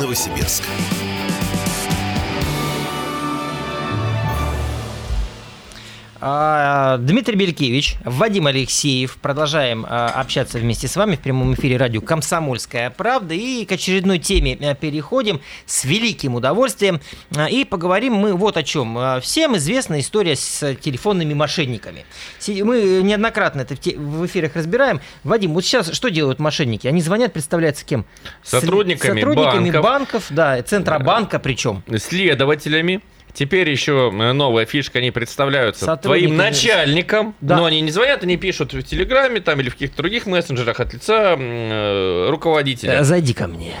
Новосибирск. Дмитрий Белькевич, Вадим Алексеев. Продолжаем а, общаться вместе с вами в прямом эфире радио «Комсомольская правда». И к очередной теме а, переходим с великим удовольствием. И поговорим мы вот о чем. Всем известна история с телефонными мошенниками. Мы неоднократно это в эфирах разбираем. Вадим, вот сейчас что делают мошенники? Они звонят, представляется, кем? Сотрудниками, Сотрудниками банков. банков, да, Центробанка причем. Следователями. Теперь еще э, новая фишка, они представляются твоим начальником, да. но они не звонят, они пишут в Телеграме там или в каких-то других мессенджерах от лица э, руководителя. Э, зайди ко мне.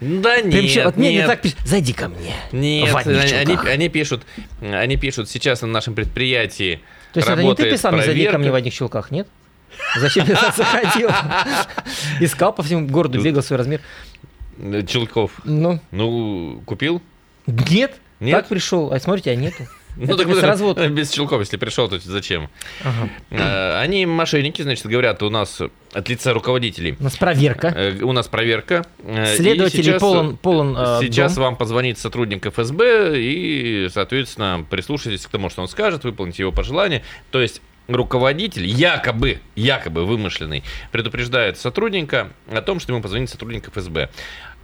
Да нет, Прям, вот мне не так пишут, зайди ко мне. Нет, они, они, пишут, они пишут сейчас на нашем предприятии. То есть это не ты писал, зайди ко мне в одних чулках, нет? Зачем я заходил? Искал по всему городу, бегал свой размер. Чулков. Ну? Ну, купил? Нет. Нет? Так пришел, а смотрите, а нету. Ну, так без развод. Без щелков, если пришел, то зачем? Ага. А, они мошенники, значит, говорят, у нас от лица руководителей. У нас проверка. Э, у нас проверка. Э, Следователь сейчас, полон, полон Сейчас дом. вам позвонит сотрудник ФСБ и, соответственно, прислушайтесь к тому, что он скажет, выполните его пожелания. То есть руководитель, якобы, якобы вымышленный, предупреждает сотрудника о том, что ему позвонит сотрудник ФСБ.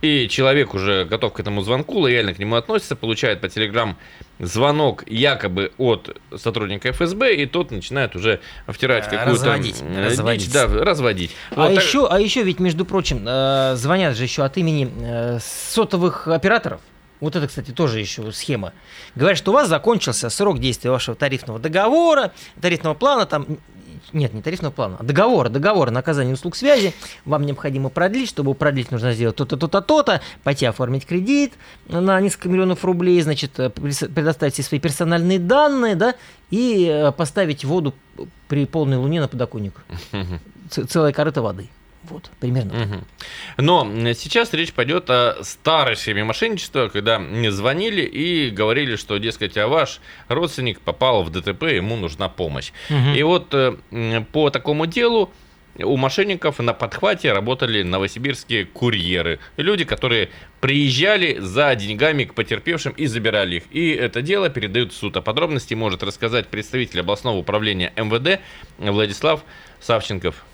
И человек уже готов к этому звонку, лояльно к нему относится, получает по телеграм звонок якобы от сотрудника ФСБ, и тот начинает уже втирать э, какую-то... Разводить. разводить. Да, разводить. А, вот еще, так... а еще ведь, между прочим, э, звонят же еще от имени э, сотовых операторов. Вот это, кстати, тоже еще схема. Говорят, что у вас закончился срок действия вашего тарифного договора, тарифного плана, там нет, не тарифного плана, а договора, договора на оказание услуг связи. Вам необходимо продлить, чтобы продлить, нужно сделать то-то, то-то, то-то, пойти оформить кредит на несколько миллионов рублей, значит, э, предоставить все свои персональные данные, да, и э, поставить воду при полной луне на подоконник. Целая корыта воды. Вот, примерно. Угу. Но сейчас речь пойдет о старой схеме мошенничества, когда мне звонили и говорили, что, дескать, а ваш родственник попал в ДТП, ему нужна помощь. Угу. И вот э, по такому делу у мошенников на подхвате работали новосибирские курьеры. Люди, которые приезжали за деньгами к потерпевшим и забирали их. И это дело передают в суд. О подробности может рассказать представитель областного управления МВД Владислав Савченков.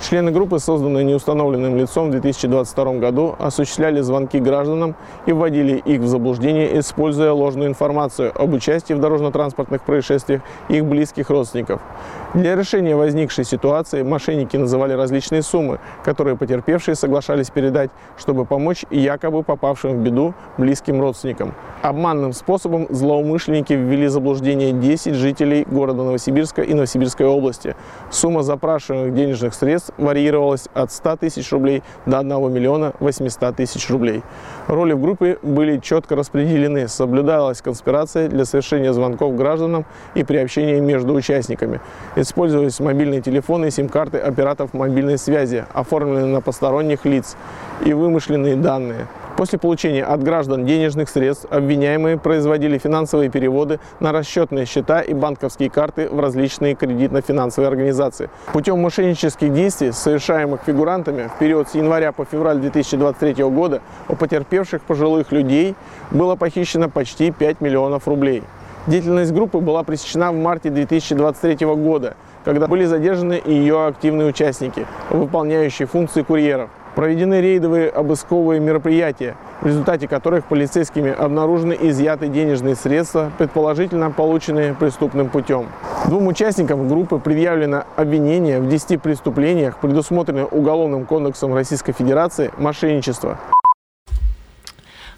Члены группы, созданные неустановленным лицом в 2022 году, осуществляли звонки гражданам и вводили их в заблуждение, используя ложную информацию об участии в дорожно-транспортных происшествиях их близких родственников. Для решения возникшей ситуации мошенники называли различные суммы, которые потерпевшие соглашались передать, чтобы помочь якобы попавшим в беду близким родственникам. Обманным способом злоумышленники ввели заблуждение 10 жителей города Новосибирска и Новосибирской области. Сумма запрашиваемых денежных средств варьировалась от 100 тысяч рублей до 1 миллиона 800 тысяч рублей. Роли в группе были четко распределены, соблюдалась конспирация для совершения звонков гражданам и приобщения между участниками. Использовались мобильные телефоны и сим-карты операторов мобильной связи, оформленные на посторонних лиц и вымышленные данные. После получения от граждан денежных средств обвиняемые производили финансовые переводы на расчетные счета и банковские карты в различные кредитно-финансовые организации. Путем мошеннических действий, совершаемых фигурантами в период с января по февраль 2023 года у потерпевших пожилых людей было похищено почти 5 миллионов рублей. Деятельность группы была пресечена в марте 2023 года, когда были задержаны ее активные участники, выполняющие функции курьеров. Проведены рейдовые обысковые мероприятия, в результате которых полицейскими обнаружены изъяты денежные средства, предположительно полученные преступным путем. Двум участникам группы предъявлено обвинение в 10 преступлениях, предусмотренных Уголовным кодексом Российской Федерации мошенничество.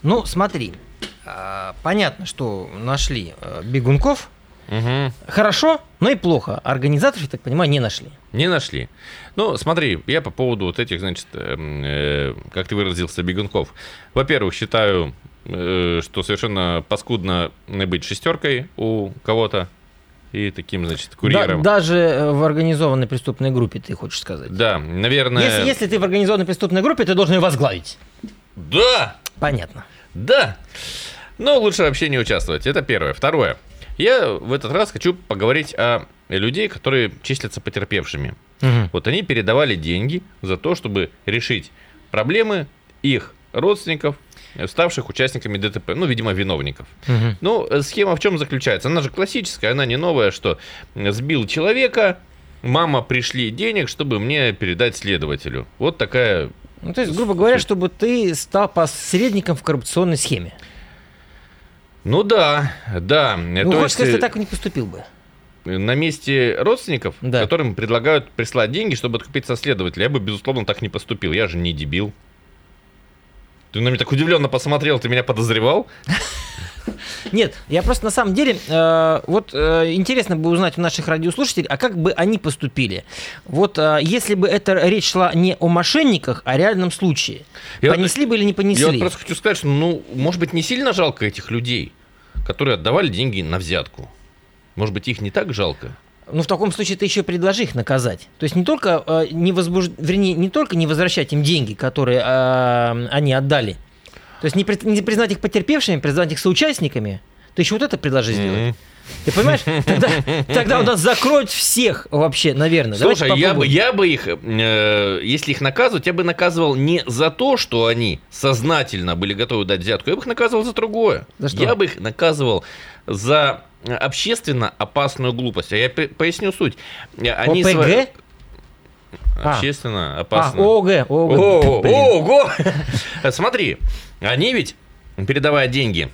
Ну, смотри, понятно, что нашли э, бегунков. Угу. Хорошо, но и плохо. Организаторов, я так понимаю, не нашли. Не нашли. Ну, смотри, я по поводу вот этих, значит, э, э, как ты выразился, бегунков. Во-первых, считаю, э, что совершенно паскудно быть шестеркой у кого-то и таким, значит, курьером. Да, даже э, в организованной преступной группе, ты хочешь сказать? Да, наверное... Если, если ты в организованной преступной группе, ты должен ее возглавить. Да! Понятно. Да! Но лучше вообще не участвовать. Это первое. Второе. Я в этот раз хочу поговорить о людей, которые числятся потерпевшими. Угу. Вот они передавали деньги за то, чтобы решить проблемы их родственников, ставших участниками ДТП, ну, видимо, виновников. Угу. Ну, схема в чем заключается? Она же классическая, она не новая, что сбил человека, мама, пришли денег, чтобы мне передать следователю. Вот такая... Ну, то есть, грубо говоря, чтобы ты стал посредником в коррупционной схеме. Ну да, да. Ну, то хочешь сказать, ты так и не поступил бы? на месте родственников, да. которым предлагают прислать деньги, чтобы откупить со следователя, я бы, безусловно, так не поступил. Я же не дебил. Ты на меня так удивленно посмотрел, ты меня подозревал? Нет, я просто на самом деле, э, вот э, интересно бы узнать у наших радиослушателей, а как бы они поступили? Вот э, если бы эта речь шла не о мошенниках, а о реальном случае, я понесли бы или не понесли? Я вот просто хочу сказать, что, ну, может быть, не сильно жалко этих людей, которые отдавали деньги на взятку. Может быть, их не так жалко? Ну, в таком случае ты еще предложи их наказать. То есть не только, э, не возбуж... Вернее, не только не возвращать им деньги, которые э, они отдали. То есть не, при... не признать их потерпевшими, признать их соучастниками. Ты еще вот это предложи сделать. Ты понимаешь? Тогда, тогда у нас закроют всех вообще, наверное. Слушай, я бы, я бы их, э, если их наказывать, я бы наказывал не за то, что они сознательно были готовы дать взятку, я бы их наказывал за другое. За что? Я бы их наказывал за общественно опасную глупость. А я поясню суть. Они ОПГ? А. Общественно опасно. А, ОГ. ОГ. Ого! Смотри, они ведь, передавая деньги,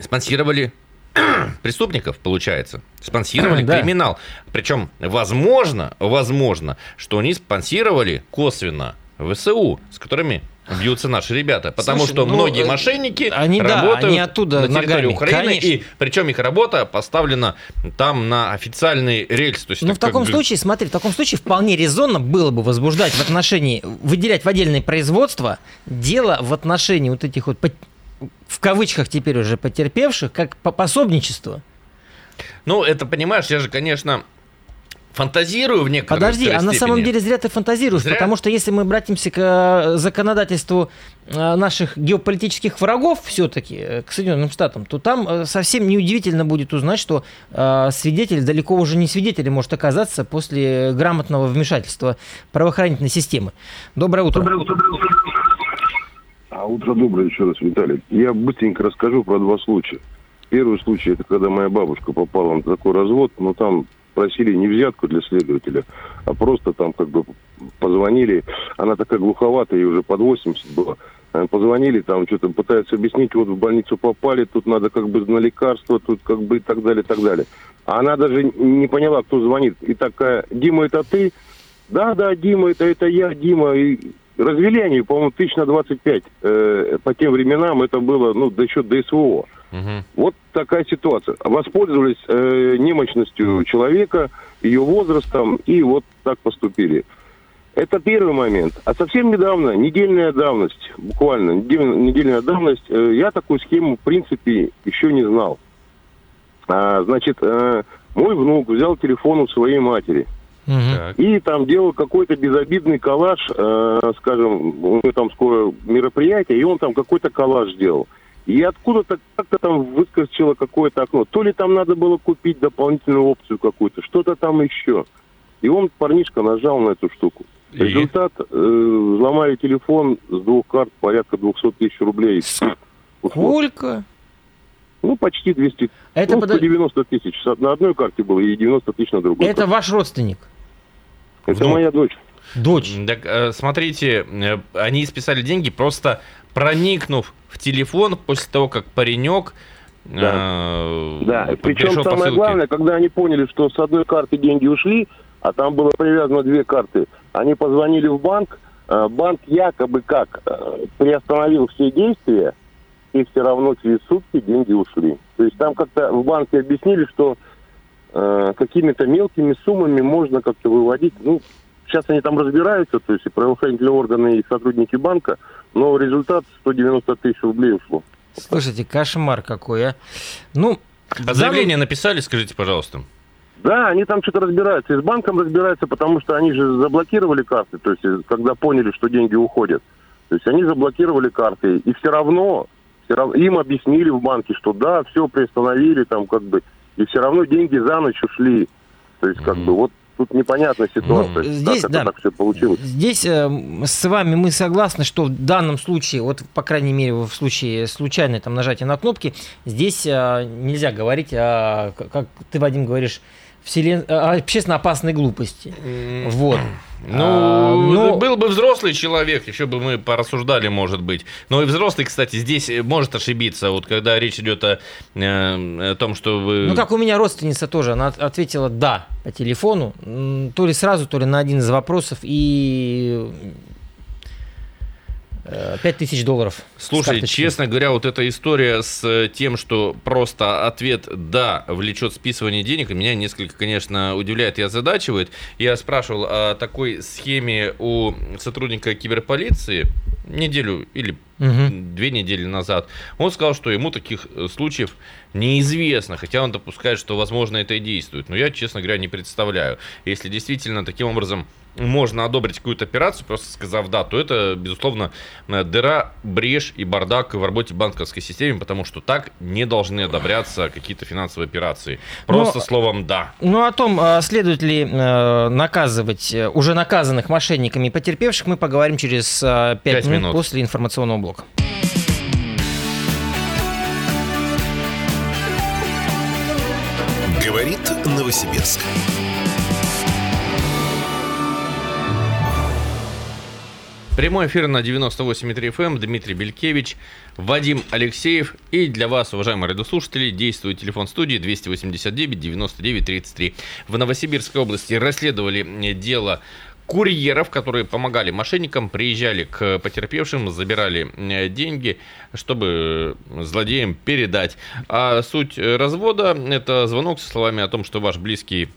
спонсировали преступников, получается. Спонсировали да. криминал. Причем, возможно, возможно, что они спонсировали косвенно ВСУ, с которыми бьются наши ребята. Потому Слушай, что ну, многие э, мошенники они, работают да, они оттуда на территории ногами, Украины, конечно. и причем их работа поставлена там на официальный рельс. То есть, ну, в таком бы... случае, смотри, в таком случае вполне резонно было бы возбуждать в отношении, выделять в отдельное производство дело в отношении вот этих вот, в кавычках теперь уже потерпевших, как пособничество. Ну, это, понимаешь, я же, конечно, фантазирую в некоторой Подожди, а на самом деле зря ты фантазируешь, зря? потому что если мы обратимся к э, законодательству э, наших геополитических врагов все-таки, э, к Соединенным Штатам, то там совсем неудивительно будет узнать, что свидетель далеко уже не свидетелем может оказаться после грамотного вмешательства правоохранительной системы. Доброе утро. Доброе утро. А утро доброе еще раз, Виталий. Я быстренько расскажу про два случая. Первый случай, это когда моя бабушка попала на такой развод, но там просили не взятку для следователя, а просто там как бы позвонили. Она такая глуховатая, ей уже под 80 было. Позвонили, там что-то пытаются объяснить, вот в больницу попали, тут надо как бы на лекарства, тут как бы и так далее, и так далее. А она даже не поняла, кто звонит. И такая, Дима, это ты? Да, да, Дима, это, это я, Дима. И развели они, по-моему, тысяч на 25. Э, по тем временам это было, ну, до счет ДСВО. Угу. Вот такая ситуация. Воспользовались э, немощностью человека, ее возрастом, и вот так поступили. Это первый момент. А совсем недавно, недельная давность, буквально недельная давность, э, я такую схему, в принципе, еще не знал. А, значит, э, мой внук взял телефон у своей матери. Угу. И там делал какой-то безобидный коллаж, э, скажем, у него там скоро мероприятие, и он там какой-то коллаж сделал. И откуда-то как-то там выскочило какое-то окно. То ли там надо было купить дополнительную опцию какую-то, что-то там еще. И он, парнишка, нажал на эту штуку. И? Результат, э, взломали телефон с двух карт, порядка 200 тысяч рублей. Сколько? Ну, почти 200, Это ну, под... 190 тысяч. На одной карте было и 90 тысяч на другой. Это карте. ваш родственник? Это ну, моя дочь. Дочь. Так, э, смотрите, э, они списали деньги просто проникнув в телефон после того, как паренек да. Э, да. Причем самое главное, когда они поняли, что с одной карты деньги ушли, а там было привязано две карты, они позвонили в банк, банк якобы как приостановил все действия, и все равно через сутки деньги ушли. То есть там как-то в банке объяснили, что э, какими-то мелкими суммами можно как-то выводить. Ну, сейчас они там разбираются, то есть и правоохранительные органы, и сотрудники банка, но результат 190 тысяч рублей ушло. Слушайте, кошмар какой, а. Ну, а заявление данном... написали, скажите, пожалуйста? Да, они там что-то разбираются. И с банком разбираются, потому что они же заблокировали карты, то есть когда поняли, что деньги уходят. То есть они заблокировали карты, и все равно, все равно им объяснили в банке, что да, все приостановили, там как бы, и все равно деньги за ночь ушли. То есть, как mm-hmm. бы, вот тут непонятная ситуация. Ну, здесь, как да, так все получилось. Здесь э, с вами мы согласны, что в данном случае, вот по крайней мере в случае случайной там нажатия на кнопки, здесь э, нельзя говорить о, как ты, Вадим, говоришь, вселен... общественно опасной глупости. Вот. Ну, а, ну, был бы взрослый человек, еще бы мы порассуждали, может быть. Но и взрослый, кстати, здесь может ошибиться. Вот когда речь идет о, э, о том, что вы... Ну, как у меня родственница тоже, она ответила «да» по телефону, то ли сразу, то ли на один из вопросов, и 5000 долларов. Слушай, честно говоря, вот эта история с э, тем, что просто ответ «да» влечет списывание денег, меня несколько, конечно, удивляет и озадачивает. Я спрашивал о такой схеме у сотрудника киберполиции неделю или угу. две недели назад. Он сказал, что ему таких э, случаев неизвестно, хотя он допускает, что, возможно, это и действует. Но я, честно говоря, не представляю. Если действительно таким образом можно одобрить какую-то операцию, просто сказав «да», то это, безусловно, э, дыра, брешь и бардак в работе банковской системы, потому что так не должны одобряться какие-то финансовые операции. Просто Но, словом «да». Ну, о том, а, следует ли э, наказывать э, уже наказанных мошенниками и потерпевших, мы поговорим через 5, 5 минут, минут после информационного блока. Говорит Новосибирск. Прямой эфир на 98,3 FM. Эм. Дмитрий Белькевич, Вадим Алексеев. И для вас, уважаемые радиослушатели, действует телефон студии 289 99 33. В Новосибирской области расследовали дело курьеров, которые помогали мошенникам, приезжали к потерпевшим, забирали э, деньги, чтобы злодеям передать. А суть развода – это звонок со словами о том, что ваш близкий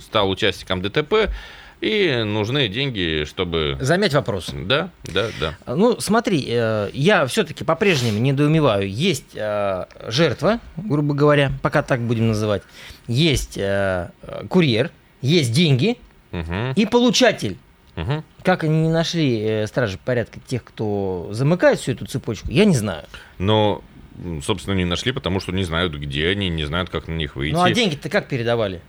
стал участником ДТП, и нужны деньги, чтобы... Замять вопрос. Да, да, да. Ну, смотри, э, я все-таки по-прежнему недоумеваю. Есть э, жертва, грубо говоря, пока так будем называть. Есть э, курьер, есть деньги угу. и получатель. Угу. Как они не нашли стражи порядка тех, кто замыкает всю эту цепочку, я не знаю. Но, собственно, не нашли, потому что не знают, где они, не знают, как на них выйти. Ну а деньги-то как передавали?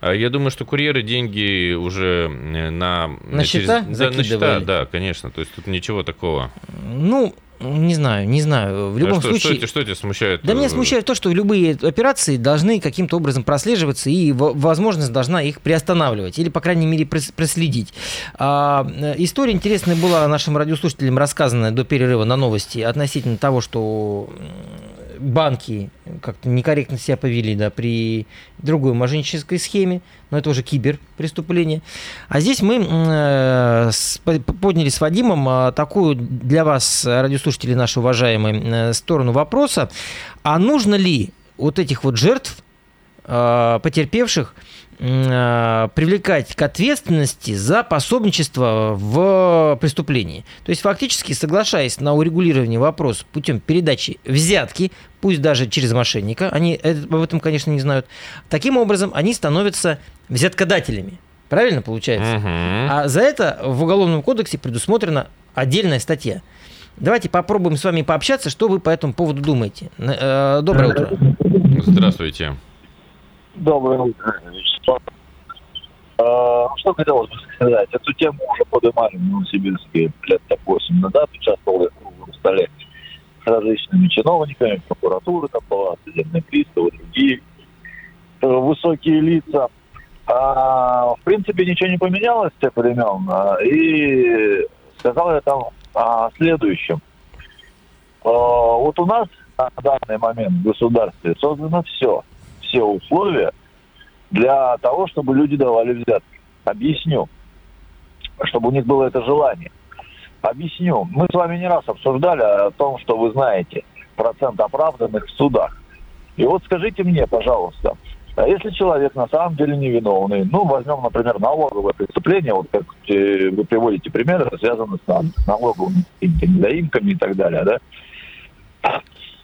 А я думаю, что курьеры деньги уже э, на... На счета через, да, на счета, да, конечно. То есть тут ничего такого. Ну, не знаю, не знаю. В любом а что, случае... Что, что тебя смущает? Да меня смущает то, что любые операции должны каким-то образом прослеживаться, и возможность должна их приостанавливать, или, по крайней мере, проследить. А, э, история интересная была нашим радиослушателям рассказанная до перерыва на новости относительно того, что банки как-то некорректно себя повели да, при другой мошеннической схеме, но это уже киберпреступление. А здесь мы э, подняли с Вадимом э, такую для вас, радиослушатели наши уважаемые, э, сторону вопроса, а нужно ли вот этих вот жертв, э, потерпевших, привлекать к ответственности за пособничество в преступлении. То есть фактически соглашаясь на урегулирование вопроса путем передачи взятки, пусть даже через мошенника, они об этом, конечно, не знают, таким образом они становятся взяткодателями. Правильно получается? Угу. А за это в Уголовном кодексе предусмотрена отдельная статья. Давайте попробуем с вами пообщаться, что вы по этому поводу думаете. Э, доброе утро. Здравствуйте. Доброе утро, А, что хотелось бы сказать? Эту тему уже поднимали в Новосибирске лет так 8 назад, участвовал я в круглом столе с различными чиновниками, прокуратуры там была, судебные приставы, другие э, высокие лица. А, в принципе, ничего не поменялось с тех времен. А, и сказал я там о следующем. А, вот у нас на данный момент в государстве создано все – все условия для того, чтобы люди давали взятки. Объясню, чтобы у них было это желание. Объясню. Мы с вами не раз обсуждали о том, что вы знаете процент оправданных в судах. И вот скажите мне, пожалуйста, а если человек на самом деле невиновный, ну, возьмем, например, налоговое преступление, вот как э, вы приводите примеры, связанные с налоговыми недоимками и так далее, да,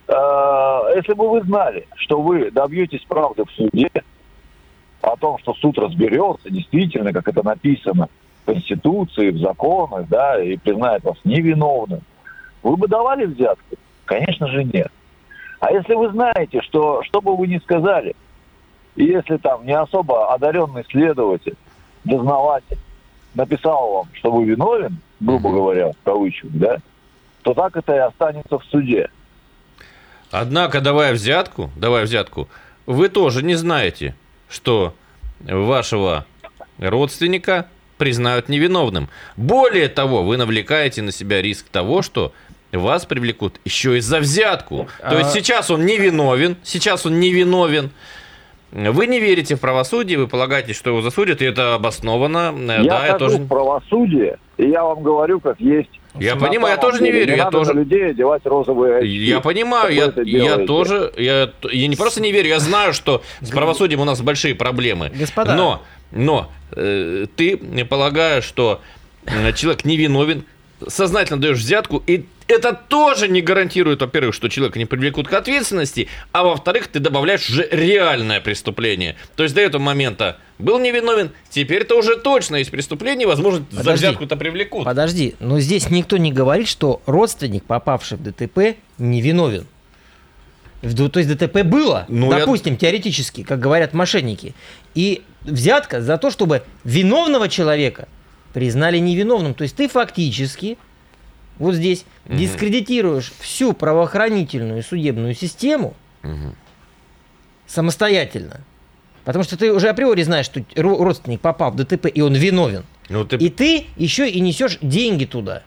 Э, если бы вы знали, что вы добьетесь правды в суде, о том, что суд разберется, действительно, как это написано в Конституции, в законах, да, и признает вас невиновным, вы бы давали взятку? Конечно же, нет. А если вы знаете, что, что бы вы ни сказали, И если там не особо одаренный следователь, дознаватель написал вам, что вы виновен, грубо говоря, в кавычках, да, то так это и останется в суде. Однако, давая взятку, давая взятку, вы тоже не знаете, что вашего родственника признают невиновным. Более того, вы навлекаете на себя риск того, что вас привлекут еще и за взятку. То есть а сейчас он невиновен, сейчас он невиновен. Вы не верите в правосудие, вы полагаете, что его засудят, и это обоснованно. Я да, я тоже... в правосудие, и я вам говорю, как есть. Я На понимаю, я тоже не верю. Не я тоже людей одевать розовые очки. Я понимаю, я, я тоже, я, я не просто не верю, я знаю, что с правосудием у нас большие проблемы. Господа. Но, но э, ты полагаешь, что человек невиновен, сознательно даешь взятку, и это тоже не гарантирует, во-первых, что человека не привлекут к ответственности, а во-вторых, ты добавляешь уже реальное преступление. То есть до этого момента был невиновен, теперь-то уже точно есть преступление, возможно, Подожди. за взятку-то привлекут. Подожди, но здесь никто не говорит, что родственник, попавший в ДТП, невиновен. То есть ДТП было, ну, допустим, я... теоретически, как говорят мошенники. И взятка за то, чтобы виновного человека признали невиновным. То есть ты фактически вот здесь угу. дискредитируешь всю правоохранительную и судебную систему угу. самостоятельно. Потому что ты уже априори знаешь, что родственник попал в ДТП, и он виновен. Ну, ты... И ты еще и несешь деньги туда,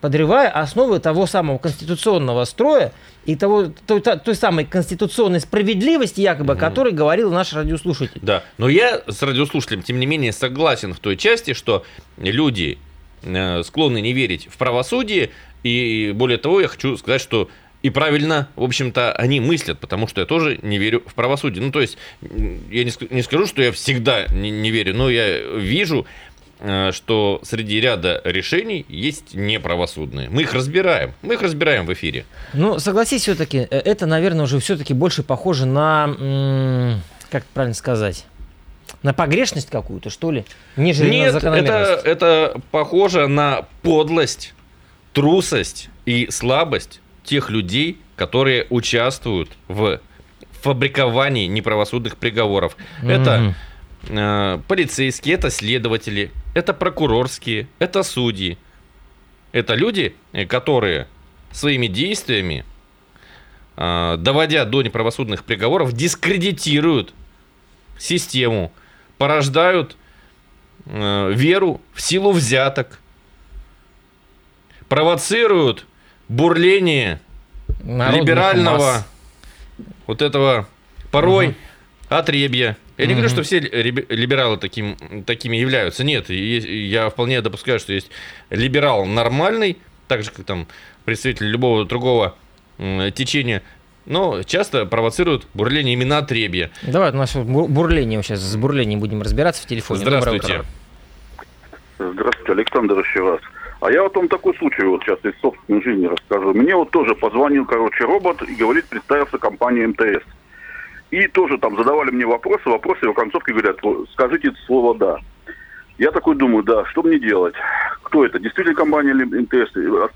подрывая основы того самого конституционного строя и того, той, той самой конституционной справедливости, якобы, угу. о которой говорил наш радиослушатель. Да, но я с радиослушателем, тем не менее, согласен в той части, что люди склонны не верить в правосудие. И более того, я хочу сказать, что и правильно, в общем-то, они мыслят, потому что я тоже не верю в правосудие. Ну, то есть, я не, не скажу, что я всегда не, не верю, но я вижу, э, что среди ряда решений есть неправосудные. Мы их разбираем. Мы их разбираем в эфире. Ну, согласись, все-таки, э, это, наверное, уже все-таки больше похоже на, как правильно сказать, на погрешность какую-то, что ли? Нежели Нет, на это, это похоже на подлость, трусость и слабость тех людей, которые участвуют в фабриковании неправосудных приговоров. Mm-hmm. Это э, полицейские, это следователи, это прокурорские, это судьи. Это люди, э, которые своими действиями, э, доводя до неправосудных приговоров, дискредитируют систему, порождают э, веру в силу взяток, провоцируют бурление Народных либерального масс. вот этого порой угу. отребья. Я угу. не говорю, что все либералы таким, такими являются. Нет, я вполне допускаю, что есть либерал нормальный, так же, как там представитель любого другого течения, но часто провоцируют бурление именно отребья. Давай, у нас бурление, сейчас с бурлением будем разбираться в телефоне. Здравствуйте. Здравствуйте, Александр еще раз. А я вот вам такой случай вот сейчас из собственной жизни расскажу. Мне вот тоже позвонил, короче, робот и говорит, представился компания МТС. И тоже там задавали мне вопросы, вопросы, и в концовке говорят, скажите слово «да». Я такой думаю, да, что мне делать? Кто это? Действительно компания или МТС?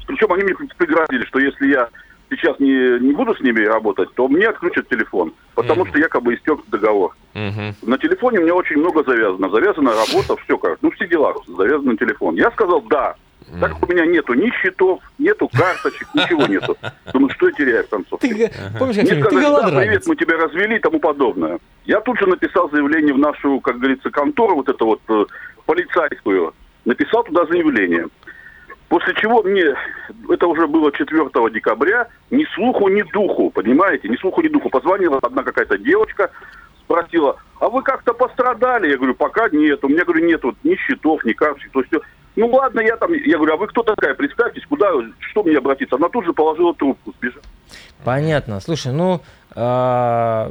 Причем они мне преградили, что если я сейчас не, не буду с ними работать, то мне отключат телефон, потому mm-hmm. что якобы истек договор. Mm-hmm. На телефоне у меня очень много завязано. Завязана работа, все как. Ну, все дела завязаны на телефон. Я сказал «да». Так как у меня нету ни счетов, нету карточек, ничего нету. Думаю, что я теряю в концовке? Ты, помнишь, Мне сказали, да, привет, мы тебя развели и тому подобное. Я тут же написал заявление в нашу, как говорится, контору, вот эту вот э, полицейскую. Написал туда заявление. После чего мне, это уже было 4 декабря, ни слуху, ни духу, понимаете, ни слуху, ни духу. Позвонила одна какая-то девочка, спросила, а вы как-то пострадали? Я говорю, пока нет. У меня, говорю, нет ни счетов, ни карточек. То есть, ну ладно, я там, я говорю, а вы кто такая? Представьтесь, куда, что мне обратиться? Она тут же положила трубку, сбежала. Понятно. Слушай, ну, а,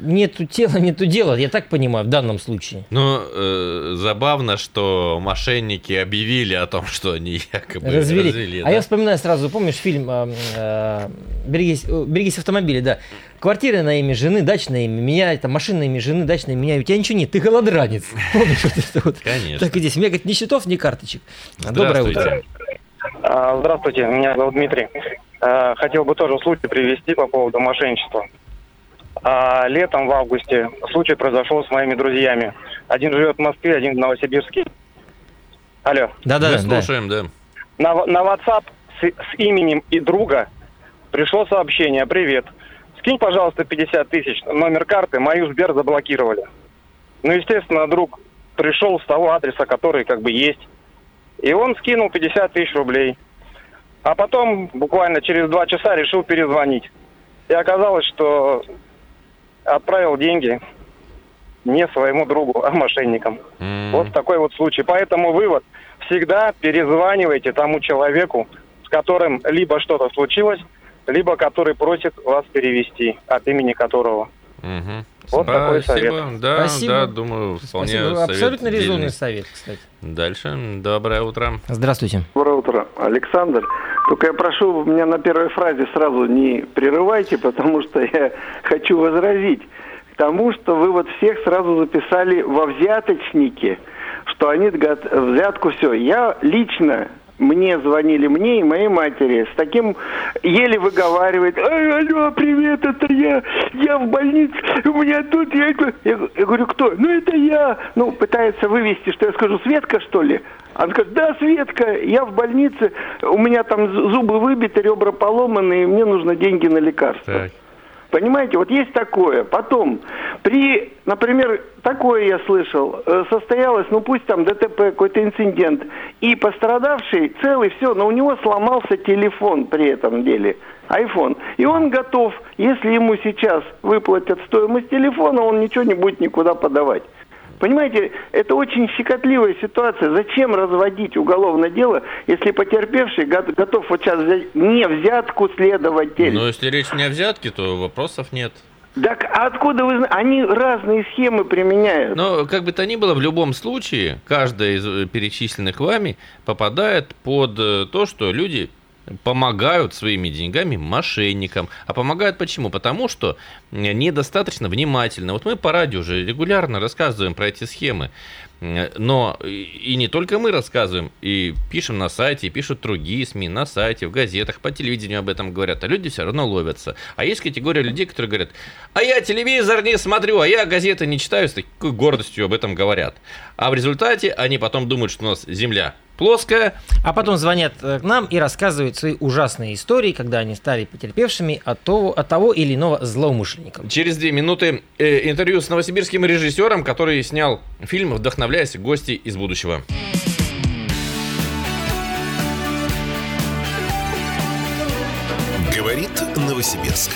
нету тела, нету дела, я так понимаю, в данном случае. Ну, э, забавно, что мошенники объявили о том, что они якобы развели. развели а да? я вспоминаю сразу, помнишь фильм э, э, «Берегись, «Берегись автомобиля», да. Квартира на имя жены, дача на имя меня, там машина на имя жены, дача на имя меня. У тебя ничего нет, ты голодранец. Помнишь вот это вот? Конечно. Так и здесь. У меня, говорит, ни счетов, ни карточек. Доброе утро. А, здравствуйте, меня зовут Дмитрий. А, хотел бы тоже случай привести по поводу мошенничества. А летом, в августе, случай произошел с моими друзьями. Один живет в Москве, один в Новосибирске. Алло. Да-да-да. Мы слушаем, да. На, на WhatsApp с, с именем и друга пришло сообщение. Привет. Скинь, пожалуйста, 50 тысяч. Номер карты. Мою Сбер заблокировали. Ну, естественно, друг пришел с того адреса, который как бы есть. И он скинул 50 тысяч рублей. А потом, буквально через два часа, решил перезвонить. И оказалось, что отправил деньги не своему другу, а мошенникам. М. Вот такой вот случай. Поэтому вывод. Всегда перезванивайте тому человеку, с которым либо что-то случилось, либо который просит вас перевести, от имени которого. Мгм. Вот такой Спасибо. Да, Спасибо. да, думаю, вполне Спасибо. совет Абсолютно резонный совет, кстати. Дальше. Доброе утро. Здравствуйте. Доброе утро, Александр. Только я прошу, меня на первой фразе сразу не прерывайте, потому что я хочу возразить тому, что вы вот всех сразу записали во взяточники, что они взятку все. Я лично мне звонили, мне и моей матери, с таким еле выговаривает, «Эй, алло, привет, это я, я в больнице, у меня тут, я, я, я говорю, кто? Ну, это я. Ну, пытается вывести, что я скажу, Светка, что ли? Она говорит, да, Светка, я в больнице, у меня там зубы выбиты, ребра поломаны, и мне нужно деньги на лекарства. Так. Понимаете, вот есть такое. Потом, при, например, такое я слышал, э, состоялось, ну пусть там ДТП, какой-то инцидент, и пострадавший целый, все, но у него сломался телефон при этом деле, iPhone. И он готов, если ему сейчас выплатят стоимость телефона, он ничего не будет никуда подавать. Понимаете, это очень щекотливая ситуация. Зачем разводить уголовное дело, если потерпевший го- готов вот сейчас взять не взятку следователь? Но если речь не о взятке, то вопросов нет. Так а откуда вы знаете? Они разные схемы применяют. Но как бы то ни было, в любом случае, каждая из э, перечисленных вами попадает под э, то, что люди помогают своими деньгами мошенникам. А помогают почему? Потому что недостаточно внимательно. Вот мы по радио уже регулярно рассказываем про эти схемы. Но и не только мы рассказываем, и пишем на сайте, и пишут другие СМИ, на сайте, в газетах, по телевидению об этом говорят, а люди все равно ловятся. А есть категория людей, которые говорят, а я телевизор не смотрю, а я газеты не читаю, с такой гордостью об этом говорят. А в результате они потом думают, что у нас земля плоская, А потом звонят э, к нам и рассказывают свои ужасные истории, когда они стали потерпевшими от того, от того или иного злоумышленника. Через две минуты э, интервью с новосибирским режиссером, который снял фильм, вдохновляясь гости из будущего. Говорит Новосибирск.